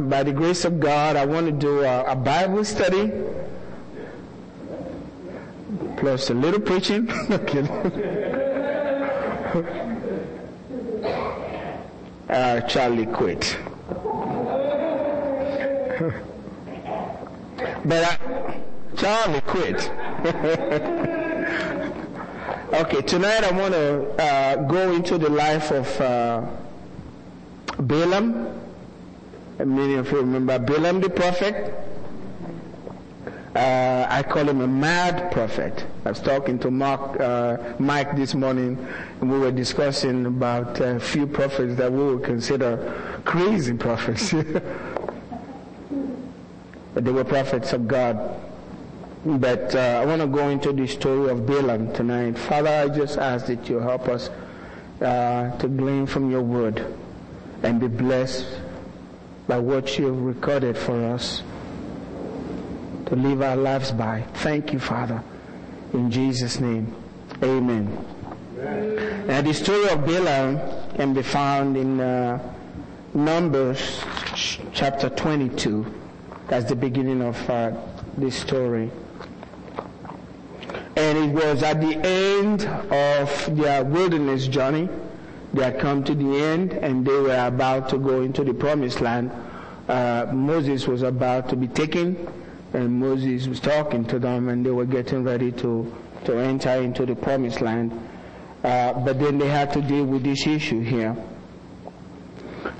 by the grace of God, I want to do a, a Bible study plus a little preaching. uh, Charlie quit. but I, Charlie quit. okay, tonight I want to uh, go into the life of uh, Balaam. Many of you remember Balaam the prophet. Uh, I call him a mad prophet. I was talking to Mark, uh, Mike this morning, and we were discussing about a few prophets that we would consider crazy prophets. but they were prophets of God. But uh, I want to go into the story of Balaam tonight. Father, I just ask that you help us uh, to glean from your word and be blessed by what you've recorded for us to live our lives by. Thank you, Father. In Jesus' name, amen. amen. Now, the story of Balaam can be found in uh, Numbers chapter 22. That's the beginning of uh, this story. And it was at the end of their wilderness journey. They had come to the end and they were about to go into the promised land. Uh, Moses was about to be taken and Moses was talking to them and they were getting ready to, to enter into the promised land. Uh, but then they had to deal with this issue here.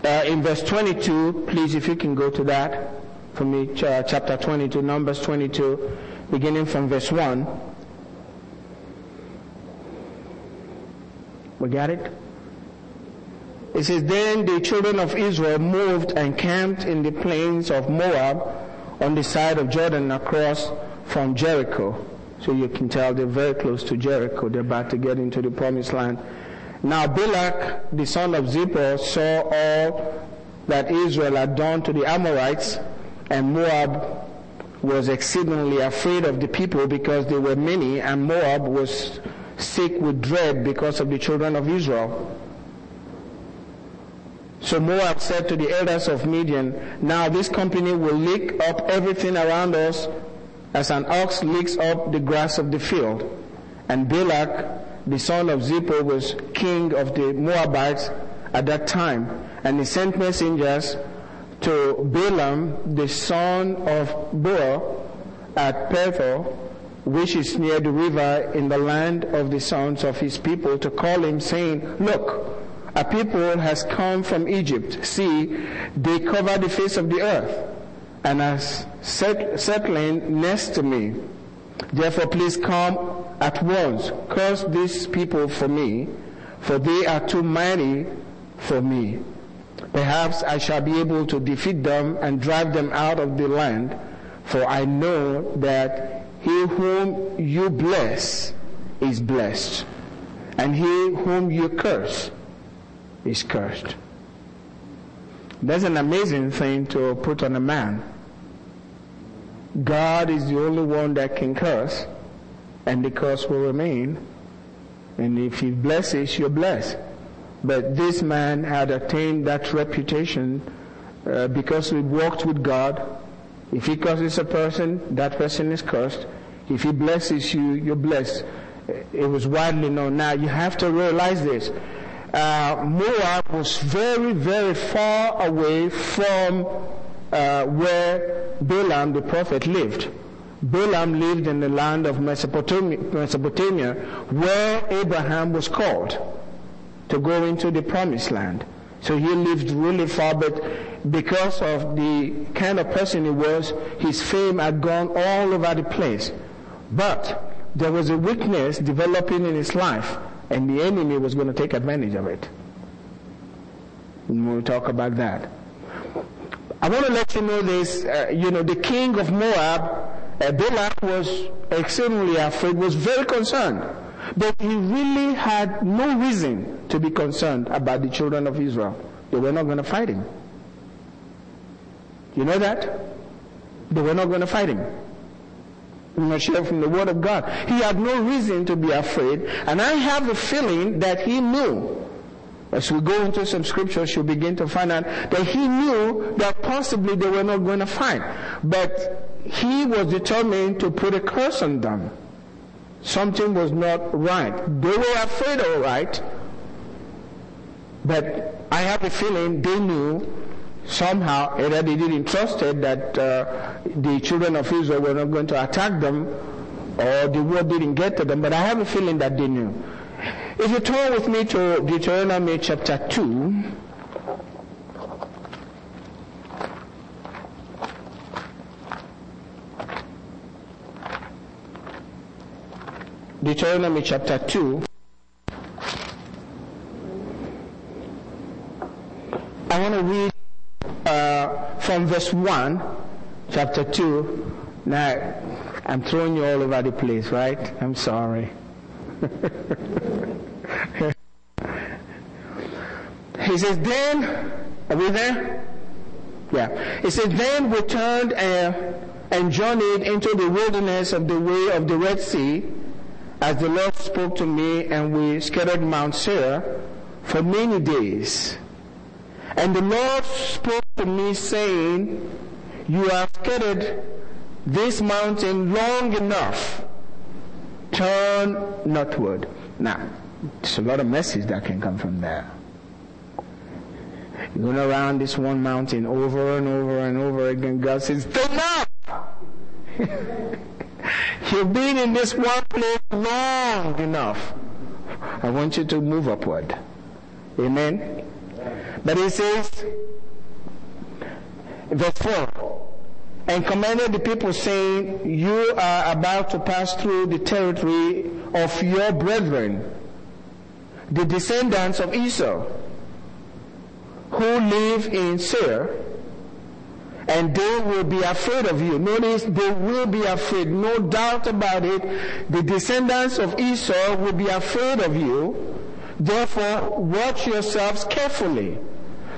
Uh, in verse 22, please, if you can go to that for me, ch- uh, chapter 22, Numbers 22, beginning from verse 1. We got it? It says, Then the children of Israel moved and camped in the plains of Moab on the side of Jordan across from Jericho. So you can tell they're very close to Jericho. They're about to get into the promised land. Now Balak, the son of Zippor, saw all that Israel had done to the Amorites, and Moab was exceedingly afraid of the people because they were many, and Moab was sick with dread because of the children of Israel. So Moab said to the elders of Midian, Now this company will lick up everything around us as an ox licks up the grass of the field. And Balak, the son of Zippor, was king of the Moabites at that time. And he sent messengers to Balaam, the son of Beor, at Pethor, which is near the river in the land of the sons of his people, to call him, saying, Look, a people has come from Egypt. See, they cover the face of the earth and are set, settling next to me. Therefore, please come at once. Curse these people for me, for they are too mighty for me. Perhaps I shall be able to defeat them and drive them out of the land, for I know that he whom you bless is blessed, and he whom you curse is cursed. That's an amazing thing to put on a man. God is the only one that can curse, and the curse will remain. And if he blesses, you're blessed. But this man had attained that reputation uh, because he walked with God. If he curses a person, that person is cursed. If he blesses you, you're blessed. It was widely known. Now you have to realize this uh, Moab was very, very far away from uh, where Balaam the prophet lived. Balaam lived in the land of Mesopotamia, Mesopotamia, where Abraham was called to go into the promised land. So he lived really far, but because of the kind of person he was, his fame had gone all over the place. But there was a weakness developing in his life and the enemy was going to take advantage of it. We'll talk about that. I want to let you know this, uh, you know, the king of Moab, uh, Balak was extremely afraid, was very concerned. But he really had no reason to be concerned about the children of Israel. They were not going to fight him. You know that? They were not going to fight him. I'm not sure from the word of God. He had no reason to be afraid. And I have a feeling that he knew as we go into some scriptures, you'll begin to find out that he knew that possibly they were not going to fight. But he was determined to put a curse on them. Something was not right. They were afraid, all right. But I have a feeling they knew somehow, either they didn't trust it that uh, the children of Israel were not going to attack them, or the word didn't get to them. But I have a feeling that they knew. If you turn with me to Deuteronomy chapter 2, Deuteronomy chapter 2. I want to read uh, from verse 1, chapter 2. Now, I'm throwing you all over the place, right? I'm sorry. he says, then, are we there? Yeah. He says, then we turned and, uh, and journeyed into the wilderness of the way of the Red Sea, as the Lord spoke to me, and we scattered Mount Seir for many days. And the Lord spoke to me, saying, You have scattered this mountain long enough. Turn northward. Now, there's a lot of message that can come from there. You're going around this one mountain over and over and over again. God says, enough! You've been in this one place long enough. I want you to move upward. Amen. But he says, verse 4, and commanded the people saying, You are about to pass through the territory of your brethren, the descendants of Esau, who live in Seir, and they will be afraid of you. Notice they will be afraid, no doubt about it. The descendants of Esau will be afraid of you. Therefore, watch yourselves carefully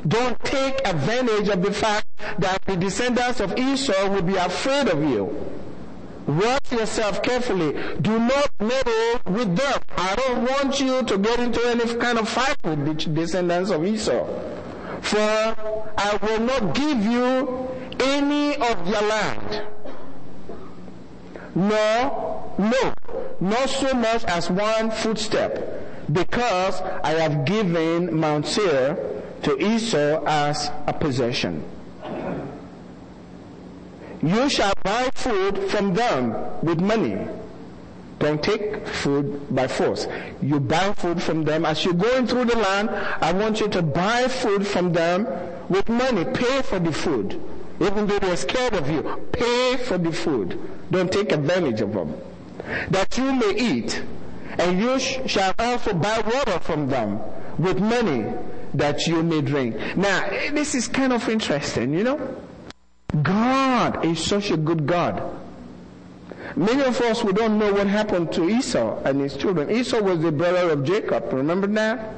don't take advantage of the fact that the descendants of Esau will be afraid of you. Watch yourself carefully. Do not meddle with them. I don't want you to get into any kind of fight with the descendants of Esau. For I will not give you any of their land. No, no, not so much as one footstep, because I have given Mount Seir to Esau as a possession. You shall buy food from them with money. Don't take food by force. You buy food from them. As you're going through the land, I want you to buy food from them with money. Pay for the food. Even though they're scared of you, pay for the food. Don't take advantage of them. That you may eat. And you sh- shall also buy water from them with money that you may drink. Now, this is kind of interesting, you know. God is such a good God. Many of us, we don't know what happened to Esau and his children. Esau was the brother of Jacob, remember that?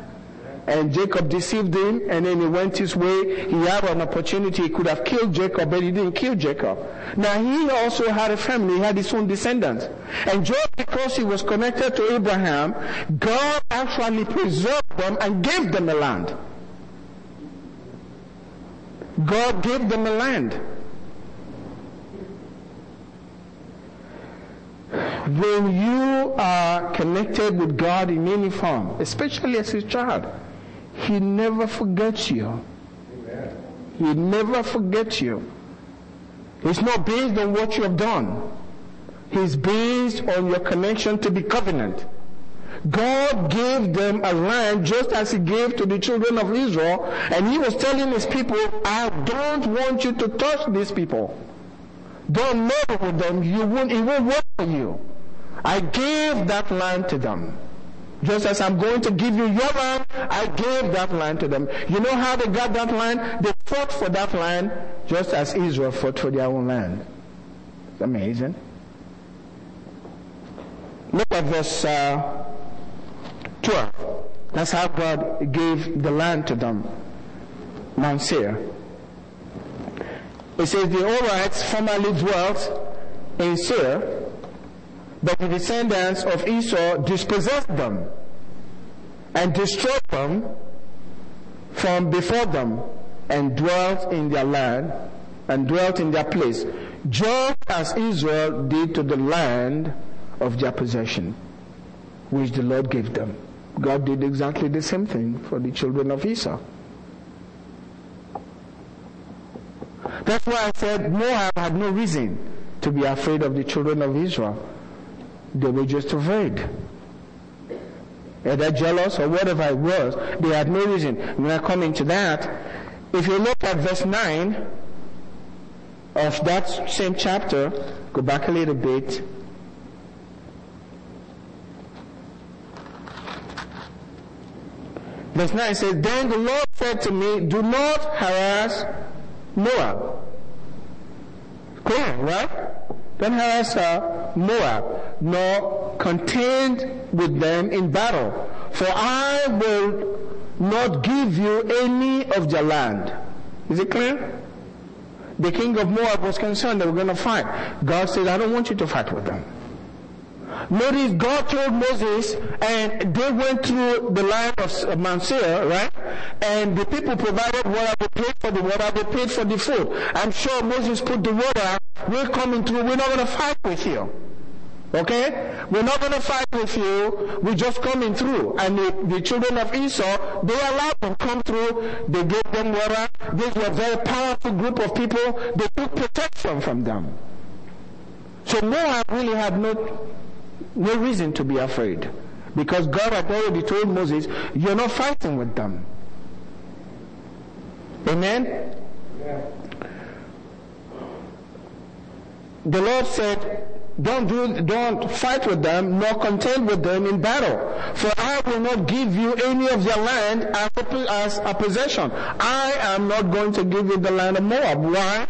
And Jacob deceived him and then he went his way. He had an opportunity. He could have killed Jacob, but he didn't kill Jacob. Now he also had a family. He had his own descendants. And just because he was connected to Abraham, God actually preserved them and gave them a land. God gave them a land. When you are connected with God in any form, especially as his child, he never forgets you. He never forgets you. It's not based on what you have done. He's based on your connection to the covenant. God gave them a land just as He gave to the children of Israel, and He was telling His people, I don't want you to touch these people. Don't meddle with them. You won't, it won't work for you. I gave that land to them. Just as I'm going to give you your land, I gave that land to them. You know how they got that land? They fought for that land just as Israel fought for their own land. Amazing. Look at verse uh, 12. That's how God gave the land to them. Mount Seir. It says the Horites formerly dwelt in Seir, but the descendants of Esau dispossessed them and destroyed them from before them and dwelt in their land and dwelt in their place, just as Israel did to the land of their possession, which the Lord gave them. God did exactly the same thing for the children of Esau. That's why I said Moab had no reason to be afraid of the children of Israel. They were just afraid. Either jealous or whatever it was, they had no reason. When I come into that, if you look at verse 9 of that same chapter, go back a little bit. Verse 9 says, Then the Lord said to me, Do not harass Moab. Clear, right? Don't harass uh, Moab, nor contend with them in battle. For I will not give you any of their land. Is it clear? The king of Moab was concerned they were going to fight. God said, I don't want you to fight with them. Notice God told Moses, and they went through the land of Mount Seir, right? And the people provided water, they paid for the water, they paid for the food. I'm sure Moses put the water, we're coming through, we're not going to fight with you. Okay? We're not going to fight with you. We're just coming through. And the, the, children of Esau, they allowed them come through. They gave them water. These were a very powerful group of people. They took protection from them. So Moab really had no no reason to be afraid. Because God had already told Moses, you're not fighting with them. Amen? Yeah. The Lord said, don't do, don't fight with them, nor contend with them in battle. For I will not give you any of their land as a, as a possession. I am not going to give you the land of Moab. Why?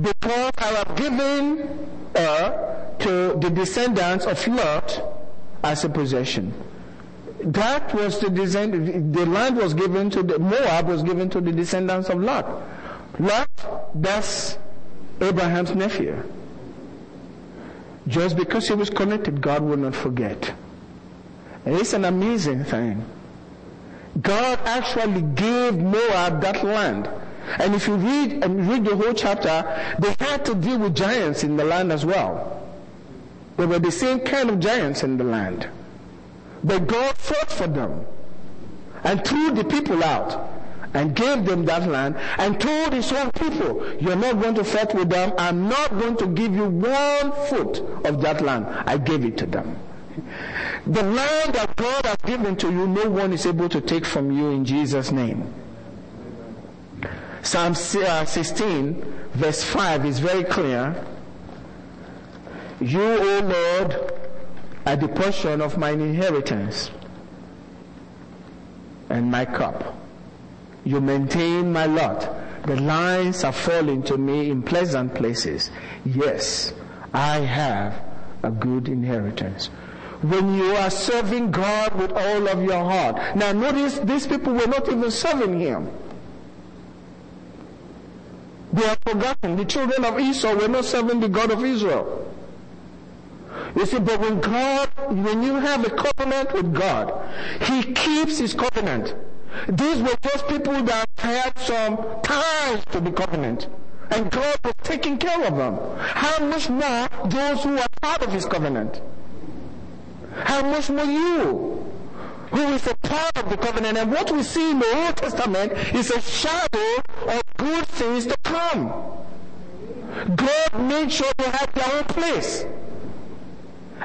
Because I have given uh, to the descendants of Lot as a possession. That was the descend, the land was given to the, Moab was given to the descendants of Lot. Lot, that's Abraham's nephew. Just because he was connected, God will not forget. And it's an amazing thing. God actually gave Moab that land. And if you read and read the whole chapter, they had to deal with giants in the land as well. They were the same kind of giants in the land. But God fought for them and threw the people out and gave them that land and told his own people, you're not going to fight with them. I'm not going to give you one foot of that land. I gave it to them. The land that God has given to you, no one is able to take from you in Jesus' name. Psalm uh, 16 verse 5 is very clear. You, O Lord, are the portion of mine inheritance and my cup. You maintain my lot. The lines are falling to me in pleasant places. Yes, I have a good inheritance. When you are serving God with all of your heart. Now notice these people were not even serving Him. They are forgotten. The children of Esau were not serving the God of Israel. You see, but when God, when you have a covenant with God, He keeps His covenant. These were just people that had some ties to the covenant. And God was taking care of them. How much more those who are part of His covenant? How much more you? Who is a part of the covenant. And what we see in the Old Testament is a shadow of good things to come. God made sure they had their own place.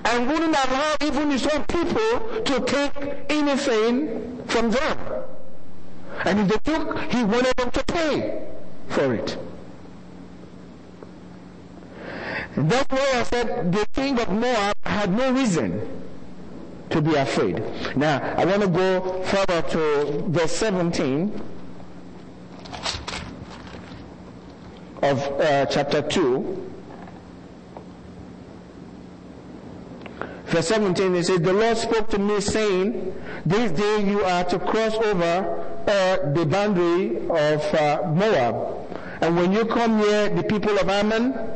And wouldn't allow even his own people to take anything from them. And if they took, he wanted them to pay for it. That's why I said the king of Moab had no reason to be afraid. Now, I want to go further to verse 17 of uh, chapter 2. Verse 17, it says, The Lord spoke to me saying, This day you are to cross over uh, the boundary of uh, Moab. And when you come near the people of Ammon,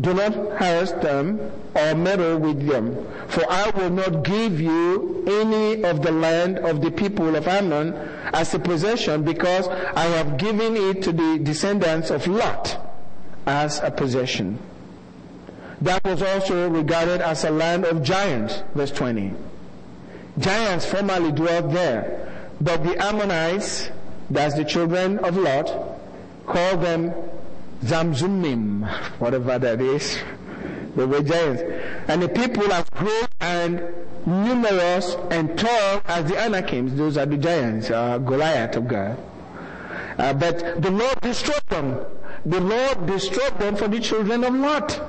Do not harass them or meddle with them, for I will not give you any of the land of the people of Ammon as a possession because I have given it to the descendants of Lot as a possession. That was also regarded as a land of giants, verse 20. Giants formerly dwelt there, but the Ammonites, that's the children of Lot, called them Zamzummim, whatever that is. They were giants. And the people are great and numerous and tall as the Anakims. Those are the giants, uh, Goliath of Gath. Uh, but the Lord destroyed them. The Lord destroyed them for the children of Lot.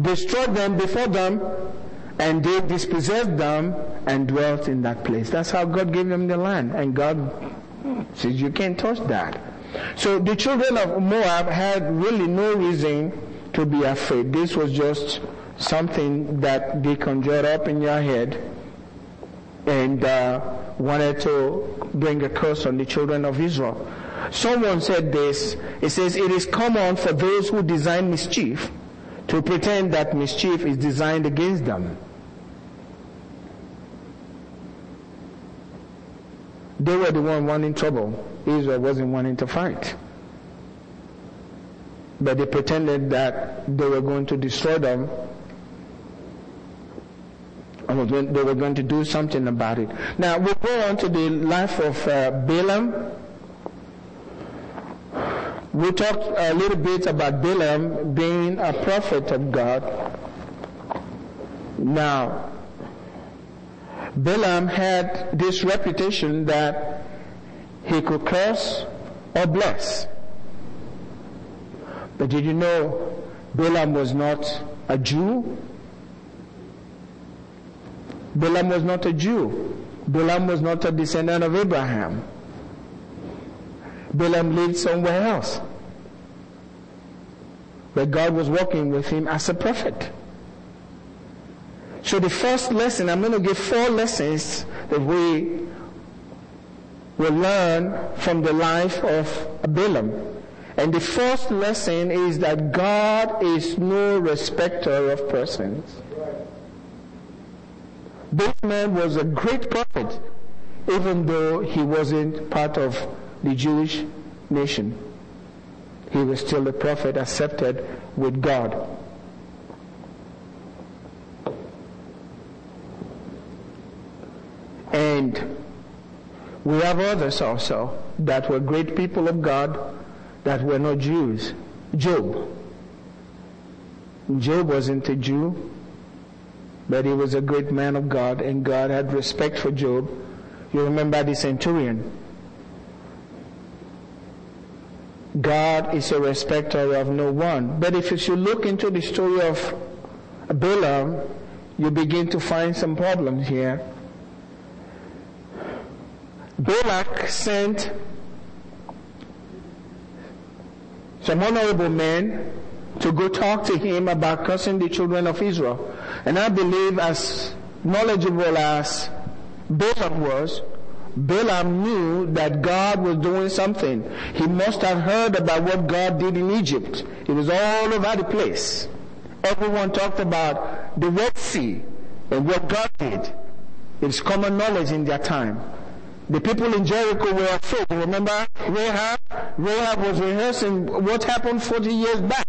Destroyed them before them, and they dispossessed them and dwelt in that place. That's how God gave them the land. And God says, You can't touch that. So the children of Moab had really no reason to be afraid. This was just something that they conjured up in your head and uh, wanted to bring a curse on the children of Israel. Someone said this. It says, It is common for those who design mischief to pretend that mischief is designed against them. They were the one wanting trouble. Israel wasn't wanting to fight. But they pretended that they were going to destroy them they were going to do something about it. Now we'll go on to the life of uh, Balaam. We talked a little bit about Balaam being a prophet of God. Now, Balaam had this reputation that he could curse or bless. But did you know Balaam was not a Jew? Balaam was not a Jew. Balaam was not a descendant of Abraham. Balaam lived somewhere else. But God was working with him as a prophet. So the first lesson, I'm going to give four lessons that we will learn from the life of Balaam. And the first lesson is that God is no respecter of persons. This man was a great prophet, even though he wasn't part of the Jewish nation. He was still a prophet accepted with God. And we have others also that were great people of God that were not Jews. Job. Job wasn't a Jew, but he was a great man of God and God had respect for Job. You remember the centurion. God is a respecter of no one. But if you look into the story of Balaam, you begin to find some problems here. Balak sent some honorable men to go talk to him about cursing the children of Israel. And I believe as knowledgeable as Balaam was, Balaam knew that God was doing something. He must have heard about what God did in Egypt. It was all over the place. Everyone talked about the Red Sea and what God did. It's common knowledge in their time. The people in Jericho were afraid. Remember Rahab? Rahab was rehearsing what happened 40 years back.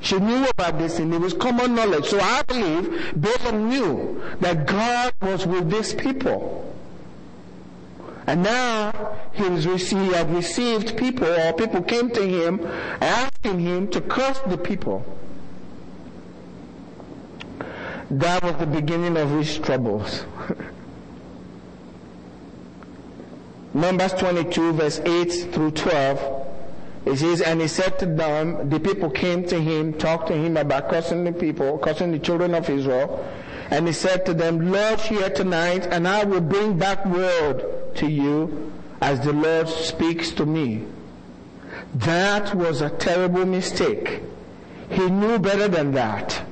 She knew about this and it was common knowledge. So I believe Balaam knew that God was with these people. And now he, was, he had received people or people came to him asking him to curse the people. That was the beginning of his troubles. Numbers 22 verse 8 through 12. It says, and he said to them, the people came to him, talked to him about cursing the people, cursing the children of Israel. And he said to them, Lord, here tonight, and I will bring back word to you as the Lord speaks to me. That was a terrible mistake. He knew better than that.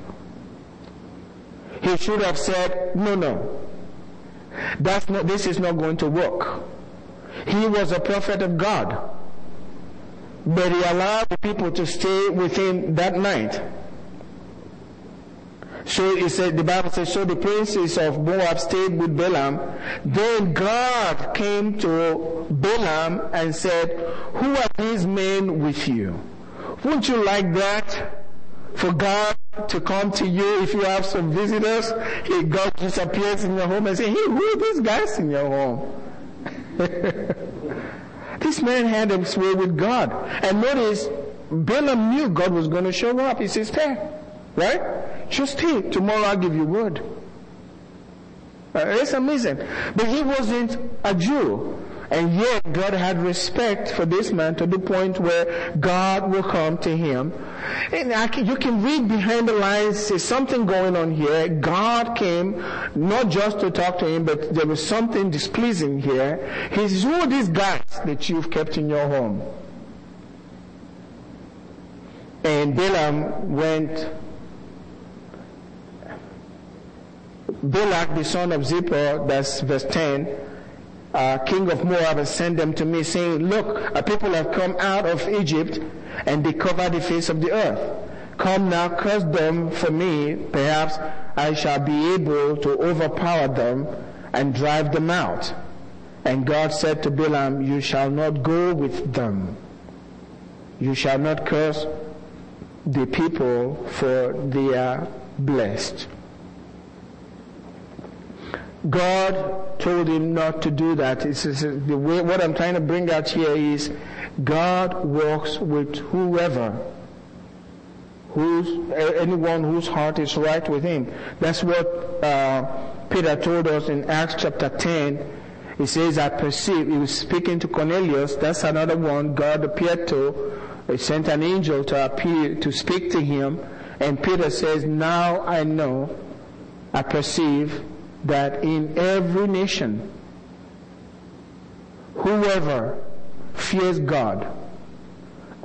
He should have said, no, no. That's not, this is not going to work. He was a prophet of God. but he allowed the people to stay with him that night. So he said, the Bible says, so the princes of Moab stayed with Balaam. Then God came to Balaam and said, who are these men with you? Wouldn't you like that? For God to come to you if you have some visitors, he, God disappears in your home and say, hey, who are these guys in your home? this man had a way with God. And notice, Balaam knew God was going to show up. He says, stay. Right? Just stay. Tomorrow I'll give you word. Uh, it's amazing. But he wasn't a Jew. And yet God had respect for this man to the point where God will come to him. And can, you can read behind the lines, there's something going on here. God came not just to talk to him, but there was something displeasing here. He who these guys that you've kept in your home? And Balaam went Balak, the son of Zippor, that's verse 10, uh, king of Moab and sent them to me saying, look, a people have come out of Egypt and they cover the face of the earth. Come now, curse them for me. Perhaps I shall be able to overpower them and drive them out. And God said to Balaam, you shall not go with them. You shall not curse the people for they are blessed. God told him not to do that. It's, it's, the way, what I'm trying to bring out here is God works with whoever, who's, anyone whose heart is right with him. That's what uh, Peter told us in Acts chapter 10. He says, I perceive, he was speaking to Cornelius, that's another one God appeared to. He sent an angel to appear, to speak to him. And Peter says, now I know, I perceive that in every nation, whoever fears God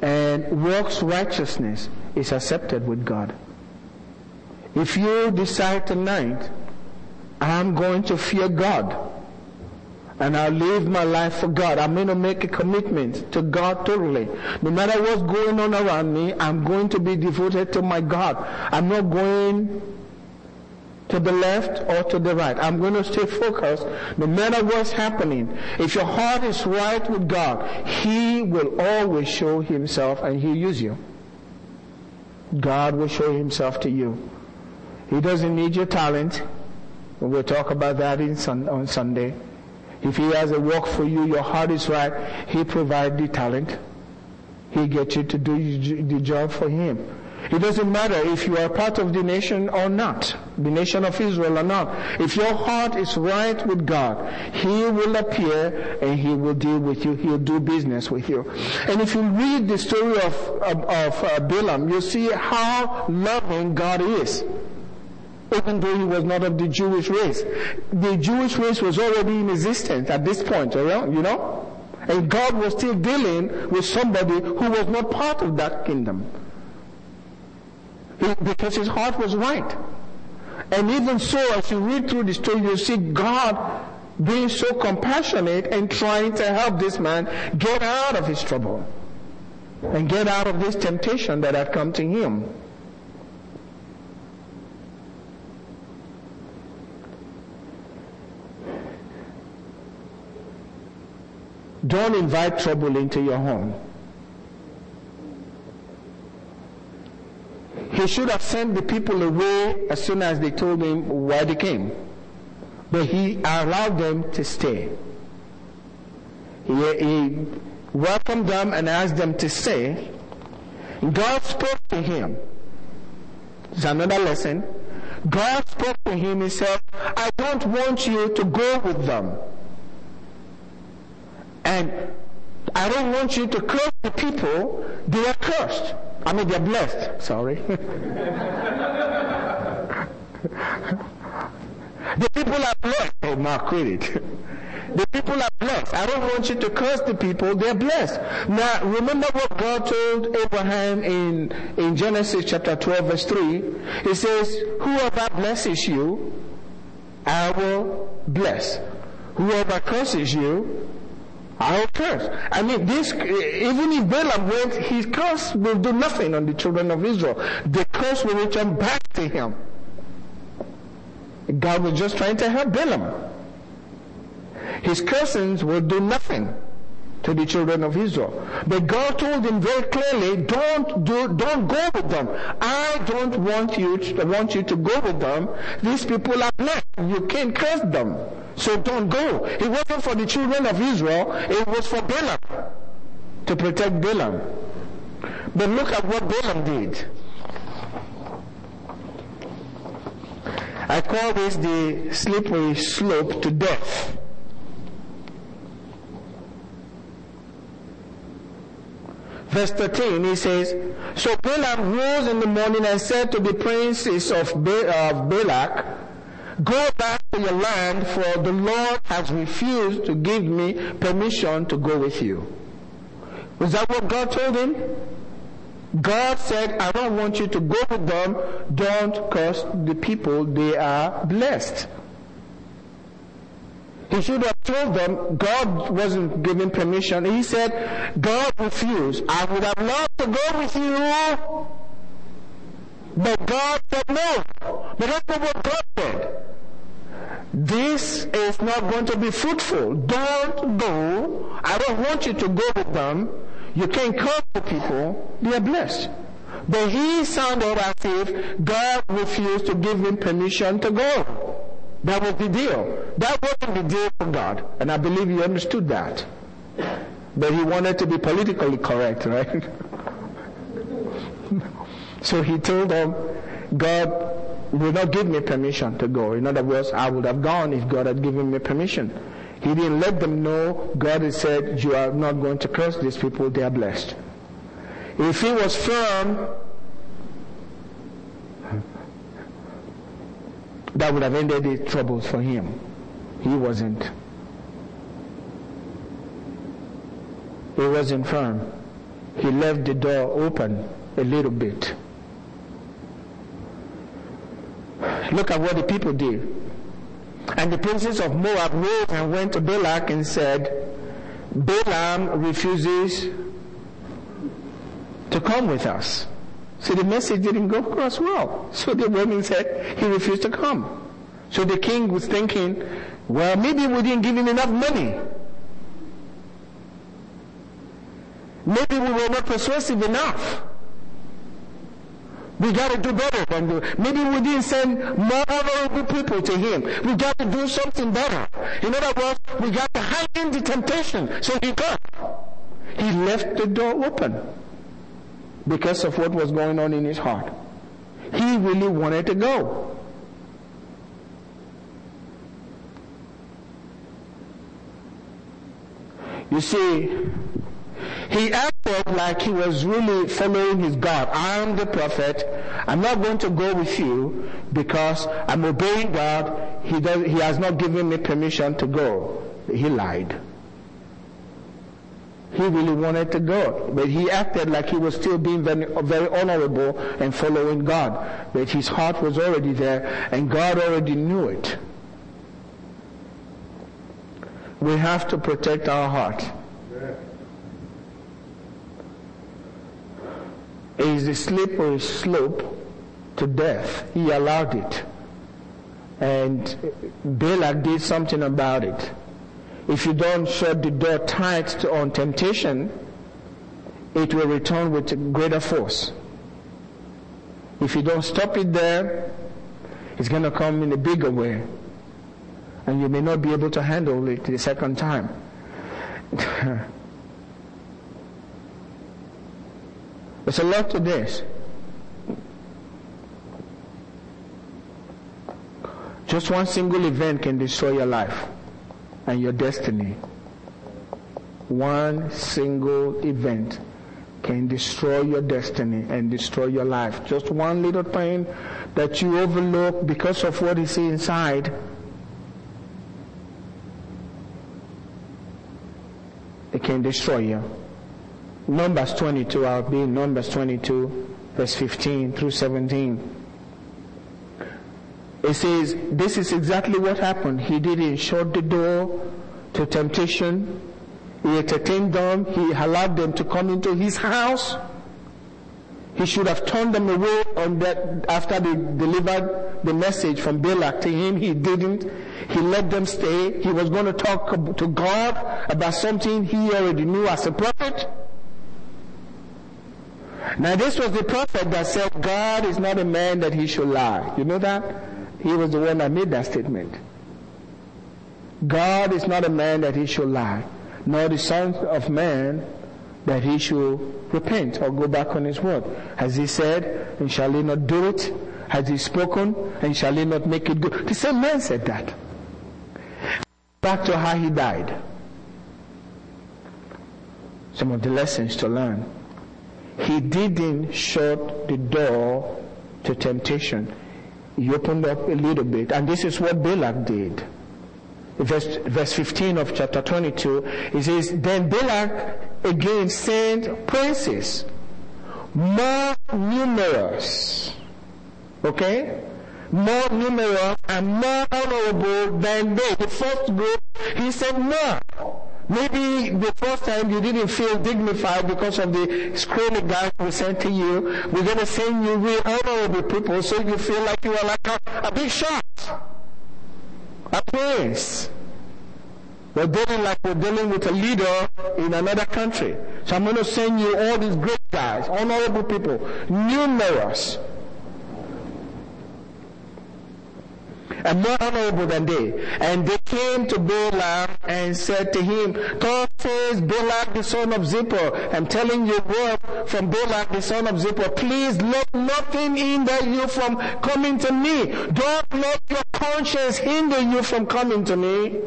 and works righteousness is accepted with God. If you decide tonight, I'm going to fear God and I'll live my life for God. I'm going to make a commitment to God totally. No matter what's going on around me, I'm going to be devoted to my God. I'm not going to the left or to the right. I'm going to stay focused no matter what's happening. If your heart is right with God, He will always show Himself and He'll use you. God will show Himself to you. He doesn't need your talent. We'll talk about that sun, on Sunday. If He has a work for you, your heart is right, He provides the talent. He gets you to do the job for Him. It doesn't matter if you are part of the nation or not, the nation of Israel or not. If your heart is right with God, He will appear and He will deal with you. He'll do business with you. And if you read the story of, of, of uh, Balaam, you see how loving God is. Even though he was not of the Jewish race. The Jewish race was already in existence at this point, you know? And God was still dealing with somebody who was not part of that kingdom because his heart was right. And even so, as you read through the story, you see God being so compassionate and trying to help this man get out of his trouble and get out of this temptation that had come to him. Don't invite trouble into your home. He should have sent the people away as soon as they told him why they came. But he allowed them to stay. He, he welcomed them and asked them to stay. God spoke to him. It's another lesson. God spoke to him. He said, I don't want you to go with them. And I don't want you to curse the people. They are cursed. I mean, they're blessed. Sorry. the people are blessed. Oh, my credit. The people are blessed. I don't want you to curse the people. They're blessed. Now, remember what God told Abraham in, in Genesis chapter 12 verse 3. He says, whoever blesses you, I will bless. Whoever curses you, I will curse. I mean, this, even if Balaam went, his curse will do nothing on the children of Israel. The curse will return back to him. God was just trying to help Balaam. His cursings will do nothing to the children of Israel. But God told him very clearly, don't do, don't go with them. I don't want you to, want you to go with them. These people are blessed. You can't curse them. So don't go. It wasn't for the children of Israel. It was for Balaam. To protect Balaam. But look at what Balaam did. I call this the slippery slope to death. Verse 13, he says, So Balaam rose in the morning and said to the princes of, ba- Balak, Go back to your land, for the Lord has refused to give me permission to go with you. Was that what God told him? God said, I don't want you to go with them. Don't curse the people. They are blessed. He should have told them God wasn't giving permission. He said, God refused. I would have loved to go with you. But God said no. But that's not what God said. This is not going to be fruitful. Don't go. I don't want you to go with them. You can't curse the people. They are blessed. But he sounded as if God refused to give him permission to go. That was the deal. That wasn't the deal for God. And I believe he understood that. But he wanted to be politically correct, right? so he told them, God will not give me permission to go. In other words, I would have gone if God had given me permission. He didn't let them know God had said, you are not going to curse these people, they are blessed. If he was firm, that would have ended the troubles for him. He wasn't. He wasn't firm. He left the door open a little bit. Look at what the people did. And the princes of Moab rose and went to Balak and said, Balaam refuses to come with us. So the message didn't go across well. So the women said he refused to come. So the king was thinking, well, maybe we didn't give him enough money. Maybe we were not persuasive enough. We got to do better than do. Maybe we didn't send more honorable people to him. We got to do something better. In other words, we got to heighten the temptation. So he got. He left the door open because of what was going on in his heart. He really wanted to go. You see, he acted like he was really following his God. I am the prophet. I'm not going to go with you because I'm obeying God. He, does, he has not given me permission to go. He lied. He really wanted to go, but he acted like he was still being very, honorable and following God. But his heart was already there, and God already knew it. We have to protect our heart. It is a slippery slope to death. He allowed it. And Balak did something about it if you don't shut the door tight on temptation, it will return with greater force. If you don't stop it there, it's going to come in a bigger way. And you may not be able to handle it the second time. There's a lot to this. Just one single event can destroy your life and your destiny. One single event can destroy your destiny and destroy your life. Just one little thing that you overlook because of what is inside. It can destroy you. Numbers 22, I'll be in Numbers 22, verse 15 through 17. It says, this is exactly what happened. He didn't shut the door to temptation. He entertained them. He allowed them to come into his house. He should have turned them away on that after they delivered the message from Balak to him. He didn't. He let them stay. He was going to talk to God about something he already knew as a prophet. Now this was the prophet that said God is not a man that he should lie. You know that? He was the one that made that statement. God is not a man that he should lie, nor the son of man that he should repent or go back on his word. Has he said, and shall he not do it? Has he spoken, and shall he not make it good? The same man said that. Back to how he died. Some of the lessons to learn. He didn't shut the door to temptation. He opened up a little bit, and this is what Balak did verse, verse 15 of chapter 22, it says, Then Balak again sent princes, more numerous, okay? More numerous and more honorable than they. The first group, he said, no. Maybe the first time you didn't feel dignified because of the scrawny guy who sent to you. We're going to send you real honorable people so you feel like you are like a, a big shot a place. We're dealing like we're dealing with a leader in another country. So I'm going to send you all these great guys, honorable people, numerous, and more honorable than they. And they came to Balaam and said to him, God says Balak the son of Zippor, I'm telling you word from Balak the son of Zippor, please let nothing hinder you from coming to me. Don't let your conscience hinder you from coming to me.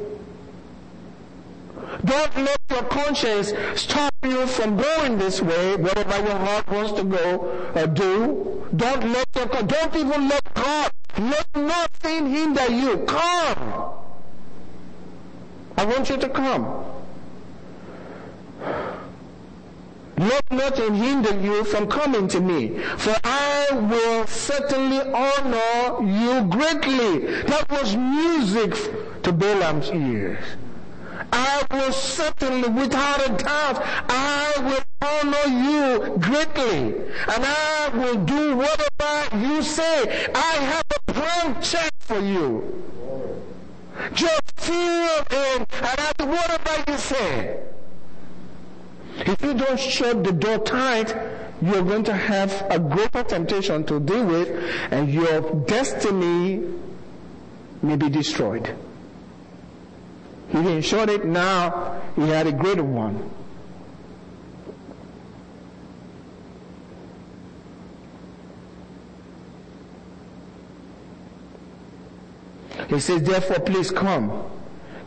Don't let your conscience stop you from going this way, whatever your heart wants to go or do. Don't let your, don't even let God let nothing hinder you. Come. I want you to come. Let nothing hinder you from coming to me, for I will certainly honor you greatly. That was music to Balaam's ears. I will certainly, without a doubt, I will honor you greatly. And I will do whatever you say. I have check for you. Just feel in and I do whatever you say. If you don't shut the door tight, you're going to have a greater temptation to deal with and your destiny may be destroyed. He didn't shut it, now he had a greater one. He says, therefore please come,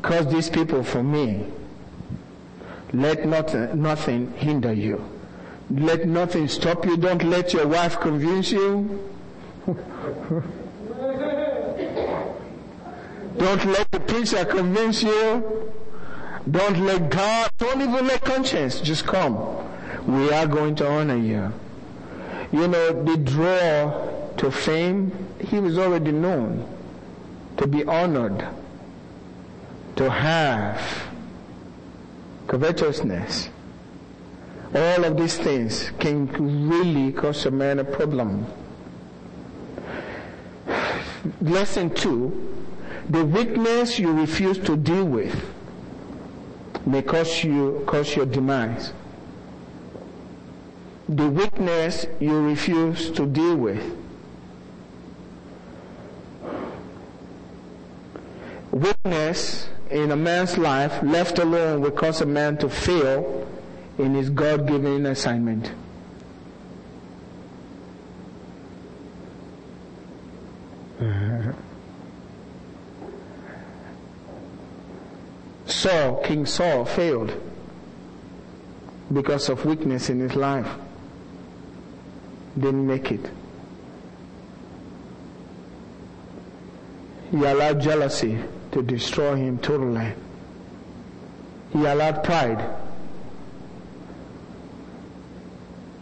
cause these people for me. Let not, nothing hinder you. Let nothing stop you. Don't let your wife convince you. Don't let the preacher convince you. Don't let God, don't even let conscience. Just come. We are going to honor you. You know, the draw to fame, he was already known to be honored, to have covetousness. All of these things can really cause a man a problem. Lesson two, the weakness you refuse to deal with may cause you cause your demise. The weakness you refuse to deal with weakness in a man's life left alone will cause a man to fail in his God-given assignment. Saul, King Saul, failed because of weakness in his life. Didn't make it. He allowed jealousy to destroy him totally. He allowed pride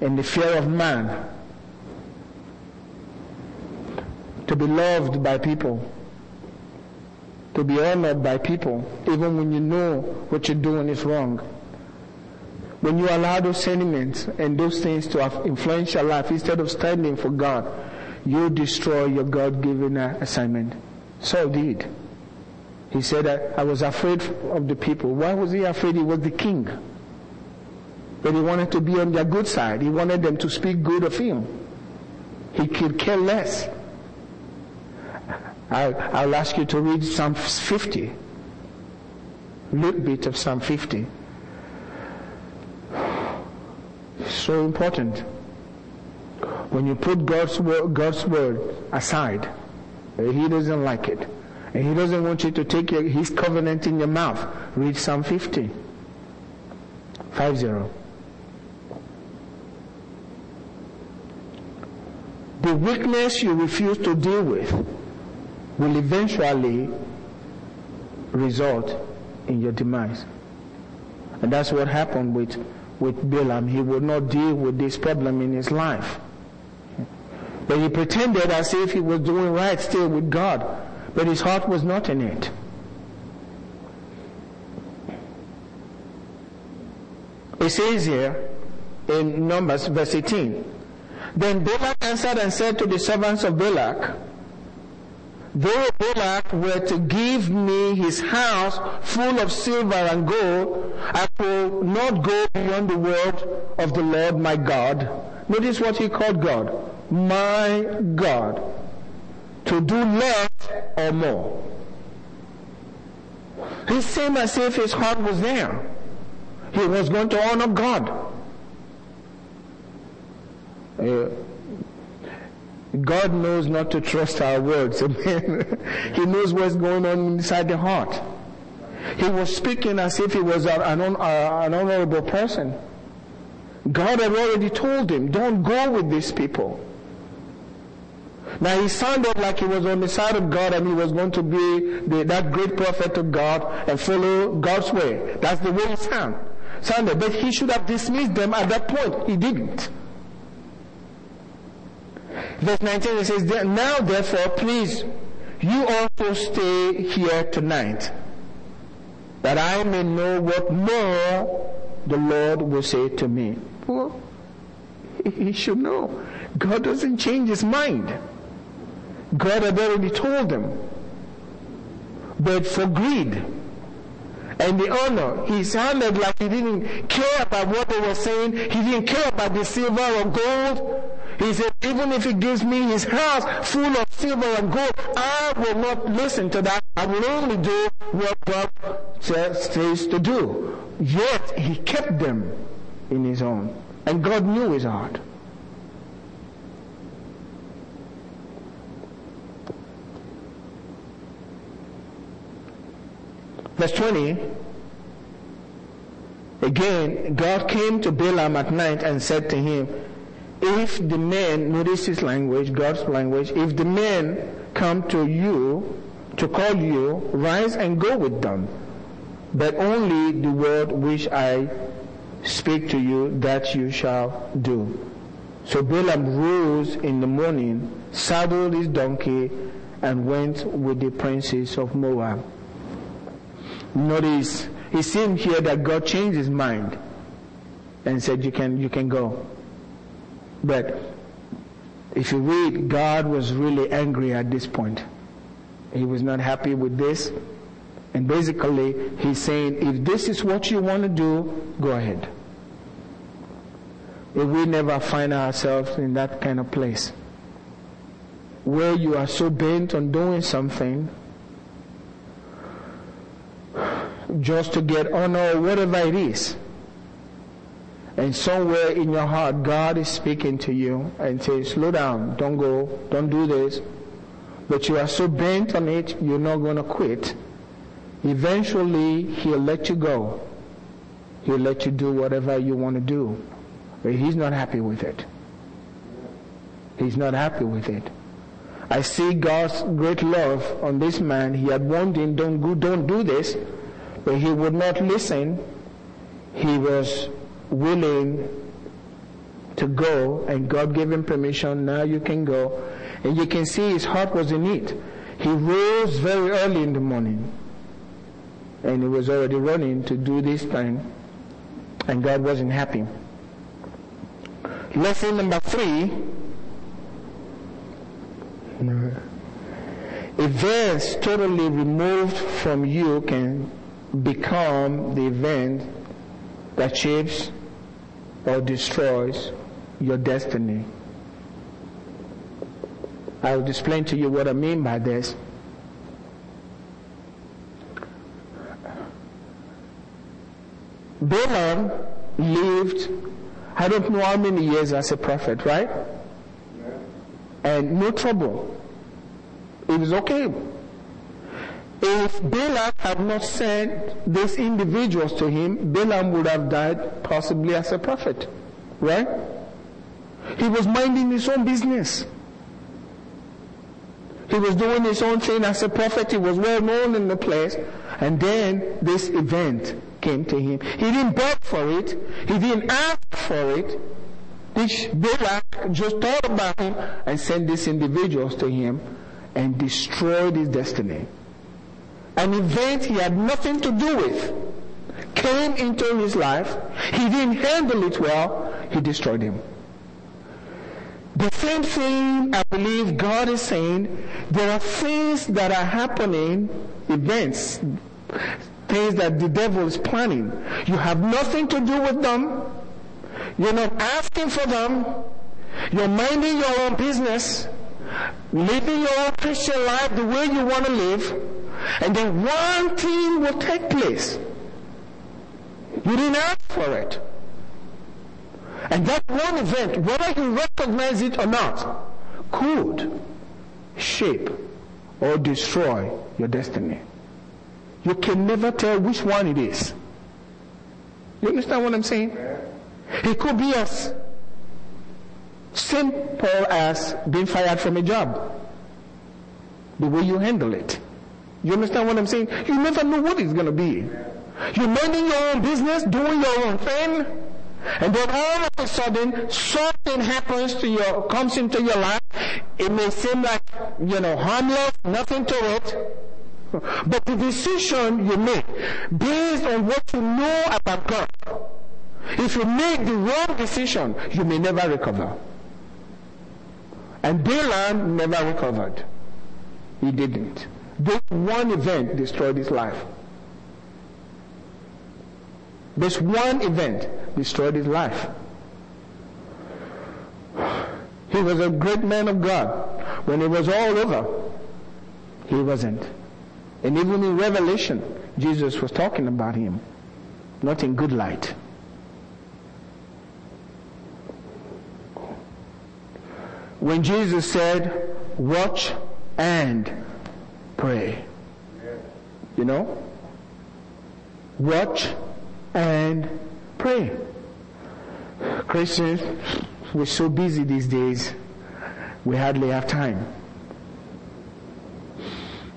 and the fear of man to be loved by people to be honored by people, even when you know what you're doing is wrong. When you allow those sentiments and those things to influence your life instead of standing for God, you destroy your God-given uh, assignment. Saul did. He said, I, I was afraid of the people. Why was he afraid? He was the king. But he wanted to be on their good side. He wanted them to speak good of him. He could care less. I'll, I'll ask you to read Psalm 50. A little bit of Psalm 50. So important. When you put God's word, God's word aside, He doesn't like it. And He doesn't want you to take your, His covenant in your mouth. Read Psalm 50. 5 0. The weakness you refuse to deal with will eventually result in your demise. And that's what happened with, with Balaam. He would not deal with this problem in his life. But he pretended as if he was doing right still with God, but his heart was not in it. It says here in Numbers verse 18, Then Balak answered and said to the servants of Balak, Though Balak were to give me his house full of silver and gold, I will not go beyond the word of the Lord my God. Notice what he called God. My God. To do less or more. He seemed as if his heart was there. He was going to honor God. Uh, God knows not to trust our words. He knows what's going on inside the heart. He was speaking as if he was an honorable person. God had already told him, don't go with these people. Now he sounded like he was on the side of God and he was going to be the, that great prophet of God and follow God's way. That's the way he sound, sounded. But he should have dismissed them at that point. He didn't. Verse 19 it says, Now therefore, please, you also stay here tonight, that I may know what more the Lord will say to me. Well, he should know. God doesn't change his mind. God had already told them. But for greed, and the honor. He sounded like he didn't care about what they were saying. He didn't care about the silver or gold. He said, even if he gives me his house full of silver and gold, I will not listen to that. I will only do what God says, says to do. Yet he kept them in his own. And God knew his heart. Verse 20. Again, God came to Balaam at night and said to him, if the men, notice his language, God's language, if the men come to you to call you, rise and go with them. But only the word which I speak to you that you shall do. So Balaam rose in the morning, saddled his donkey, and went with the princes of Moab. Notice, it seemed here that God changed his mind and said, you can, you can go. But if you read, God was really angry at this point. He was not happy with this. And basically, he's saying, if this is what you want to do, go ahead. If we never find ourselves in that kind of place, where you are so bent on doing something just to get oh, honor or whatever it is. And somewhere in your heart, God is speaking to you and says, slow down, don't go, don't do this. But you are so bent on it, you're not going to quit. Eventually, He'll let you go. He'll let you do whatever you want to do. But He's not happy with it. He's not happy with it. I see God's great love on this man. He had warned him, don't go, don't do this. But he would not listen. He was willing to go and God gave him permission. Now you can go. And you can see his heart was in it. He rose very early in the morning and he was already running to do this thing And God wasn't happy. Lesson number three. Events totally removed from you can become the event that shapes or destroys your destiny. I will explain to you what I mean by this. Balaam lived, I don't know how many years as a prophet, right? And no trouble. It was okay. If Balak had not sent these individuals to him, Balaam would have died possibly as a prophet. Right? He was minding his own business. He was doing his own thing as a prophet. He was well known in the place. And then this event came to him. He didn't beg for it. He didn't ask for it. This Balak just thought about him and sent these individuals to him and destroyed his destiny. An event he had nothing to do with came into his life. He didn't handle it well. He destroyed him. The same thing I believe God is saying, there are things that are happening, events, things that the devil is planning. You have nothing to do with them. You're not asking for them. You're minding your own business, living your own Christian life the way you want to live, and then one thing will take place. You didn't ask for it. And that one event, whether you recognize it or not, could shape or destroy your destiny. You can never tell which one it is. You understand what I'm saying? It could be as simple as being fired from a job. The way you handle it. You understand what I'm saying? You never know what it's going to be. You're minding your own business, doing your own thing, and then all of a sudden, something happens to your, comes into your life. It may seem like, you know, harmless, nothing to it. But the decision you make, based on what you know about God, if you make the wrong decision, you may never recover. And Balaam never recovered. He didn't. This one event destroyed his life. This one event destroyed his life. He was a great man of God. When it was all over, he wasn't. And even in Revelation, Jesus was talking about him, not in good light. When Jesus said, watch and pray. You know? Watch and pray. Christians, we're so busy these days, we hardly have time.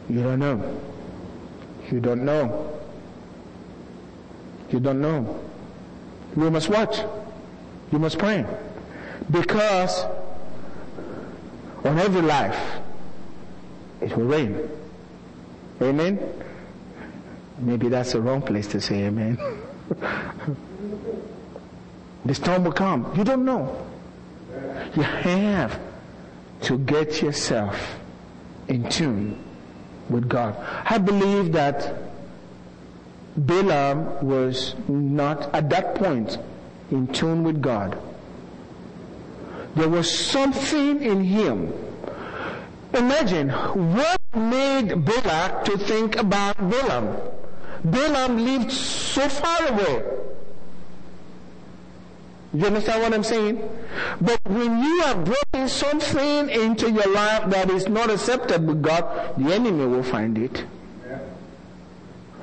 You don't know. You don't know. You don't know. You must watch. You must pray. Because on every life, it will rain. Amen? Maybe that's the wrong place to say amen. the storm will come. You don't know. You have to get yourself in tune with God. I believe that Balaam was not at that point in tune with God. There was something in him. Imagine what made Balak to think about Balaam. Balaam lived so far away. You understand what I'm saying? But when you are bringing something into your life that is not accepted with God, the enemy will find it.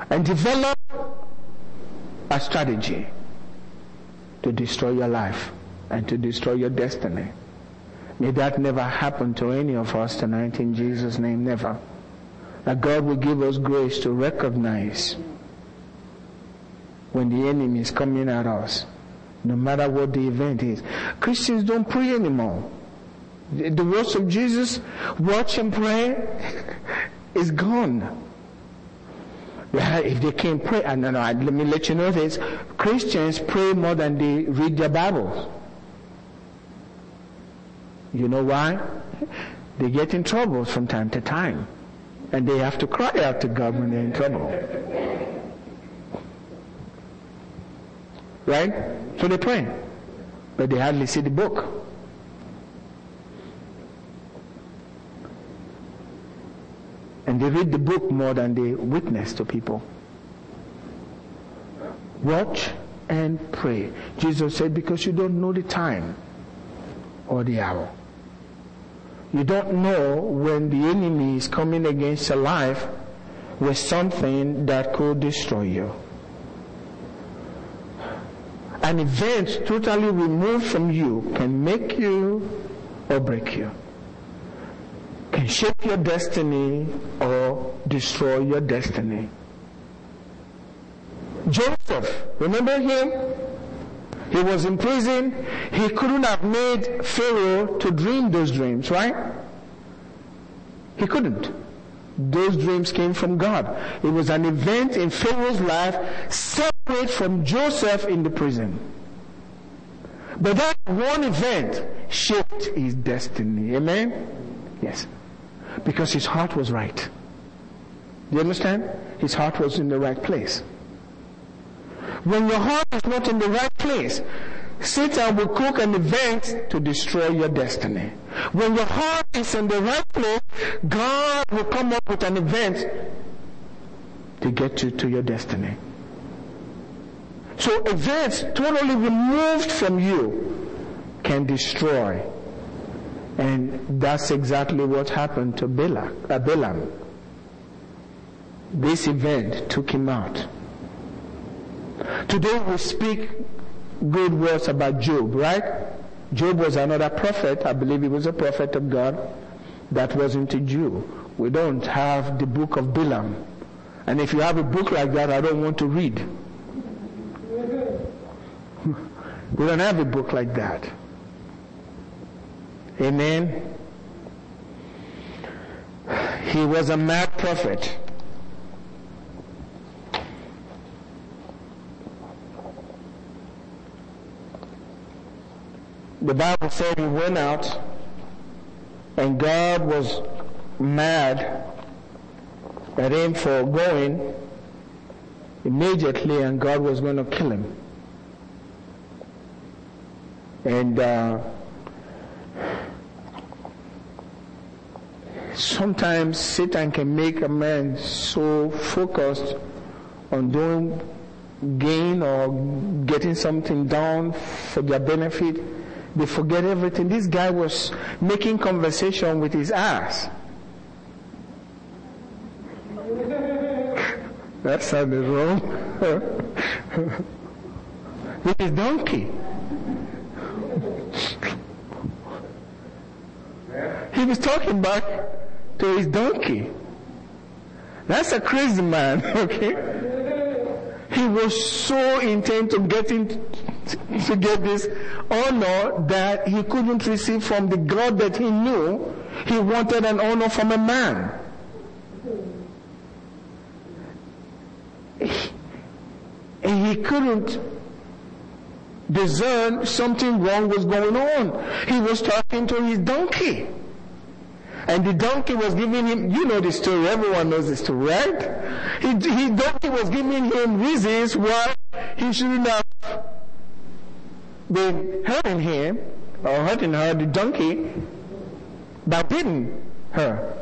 And develop a strategy to destroy your life and to destroy your destiny. May that never happen to any of us tonight in Jesus' name, never. That God will give us grace to recognize when the enemy is coming at us no matter what the event is. Christians don't pray anymore. The words of Jesus, watch and pray, is gone. If they can't pray, and no, no, let me let you know this. Christians pray more than they read their Bibles. You know why? They get in trouble from time to time. And they have to cry out to God when they're in trouble. Right? So they pray. But they hardly see the book. And they read the book more than they witness to people. Watch and pray. Jesus said, because you don't know the time or the hour. You don't know when the enemy is coming against your life with something that could destroy you. An event totally removed from you can make you or break you. Can shape your destiny or destroy your destiny. Joseph, remember him? He was in prison. He couldn't have made Pharaoh to dream those dreams, right? He couldn't. Those dreams came from God. It was an event in Pharaoh's life separate from Joseph in the prison. But that one event shaped his destiny. Amen? Yes. Because his heart was right. Do you understand? His heart was in the right place. When your heart is not in the right place, Satan will cook an event to destroy your destiny. When your heart is in the right place, God will come up with an event to get you to your destiny. So events totally removed from you can destroy. And that's exactly what happened to uh, Balaam. This event took him out. Today we speak good words about Job, right? Job was another prophet. I believe he was a prophet of God that wasn't a Jew. We don't have the book of Balaam. And if you have a book like that, I don't want to read. we don't have a book like that. Amen. He was a mad prophet. The Bible said he went out and God was mad at him for going immediately and God was going to kill him. And uh, sometimes Satan can make a man so focused on doing gain or getting something done for their benefit they forget everything. This guy was making conversation with his ass. that sounded wrong. with his donkey. he was talking back to his donkey. That's a crazy man, okay? He was so intent on getting to get this honor that he couldn't receive from the God that he knew. He wanted an honor from a man. And he couldn't discern something wrong was going on. He was talking to his donkey. And the donkey was giving him, you know the story, everyone knows the story, right? He, his donkey was giving him reasons why he shouldn't have they hurting him or hurting her, the donkey, by beating her.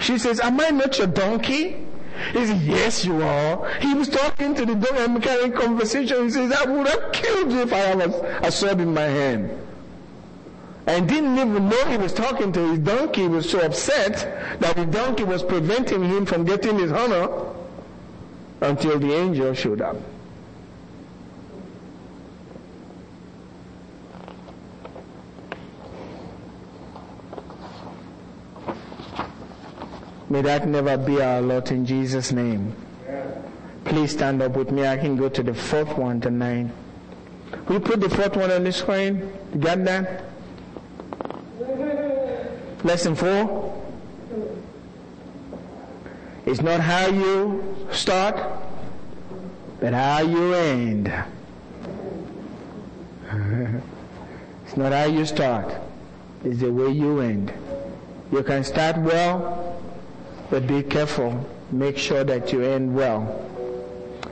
She says, am I not your donkey? He says, yes, you are. He was talking to the donkey and carrying conversation. He says, I would have killed you if I had a sword in my hand. And didn't even know he was talking to his donkey. He was so upset that the donkey was preventing him from getting his honor until the angel showed up. May that never be our lot in Jesus' name. Please stand up with me. I can go to the fourth one tonight. You put the fourth one on the screen? You got that? Lesson four. It's not how you start, but how you end. it's not how you start, it's the way you end. You can start well, but be careful. Make sure that you end well.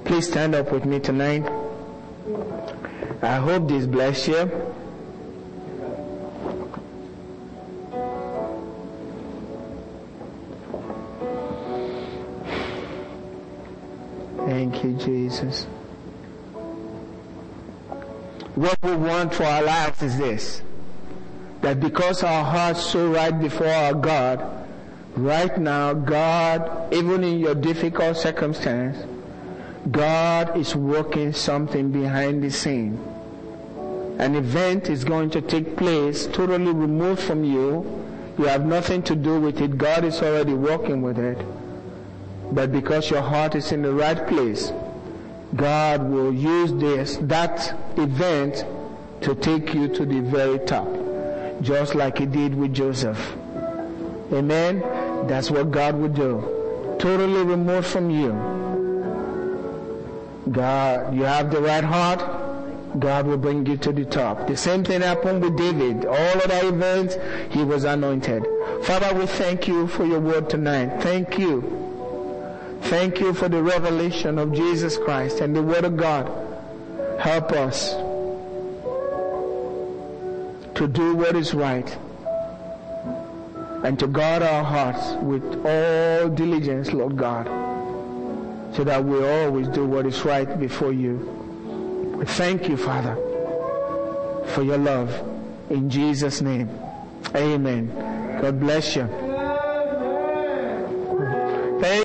Please stand up with me tonight. I hope this bless you. Thank you, Jesus. What we want for our lives is this. That because our hearts so right before our God, right now, God, even in your difficult circumstance, God is working something behind the scene. An event is going to take place totally removed from you. You have nothing to do with it. God is already working with it. But because your heart is in the right place, God will use this, that event to take you to the very top. Just like he did with Joseph. Amen? That's what God would do. Totally removed from you God, you have the right heart, God will bring you to the top. The same thing happened with David. All of that events, he was anointed. Father, we thank you for your word tonight. Thank you. Thank you for the revelation of Jesus Christ and the word of God. Help us to do what is right and to guard our hearts with all diligence, Lord God so that we always do what is right before you. We thank you, Father, for your love. In Jesus' name, amen. God bless you.